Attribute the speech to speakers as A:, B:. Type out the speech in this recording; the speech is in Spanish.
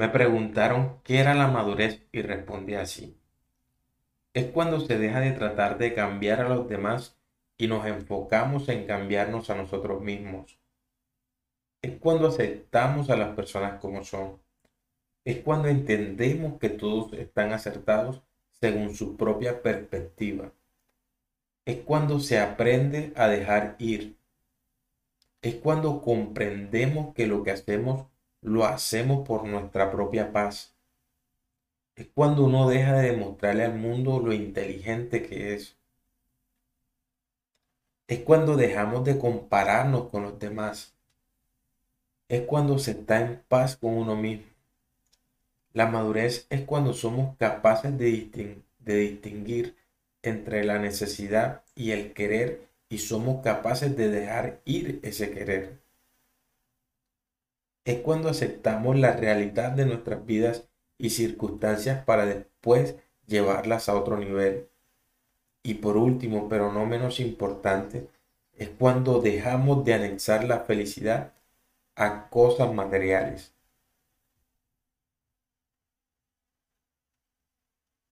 A: Me preguntaron qué era la madurez y respondí así. Es cuando se deja de tratar de cambiar a los demás y nos enfocamos en cambiarnos a nosotros mismos. Es cuando aceptamos a las personas como son. Es cuando entendemos que todos están acertados según su propia perspectiva. Es cuando se aprende a dejar ir. Es cuando comprendemos que lo que hacemos lo hacemos por nuestra propia paz. Es cuando uno deja de demostrarle al mundo lo inteligente que es. Es cuando dejamos de compararnos con los demás. Es cuando se está en paz con uno mismo. La madurez es cuando somos capaces de, de distinguir entre la necesidad y el querer y somos capaces de dejar ir ese querer. Es cuando aceptamos la realidad de nuestras vidas y circunstancias para después llevarlas a otro nivel. Y por último, pero no menos importante, es cuando dejamos de anexar la felicidad a cosas materiales.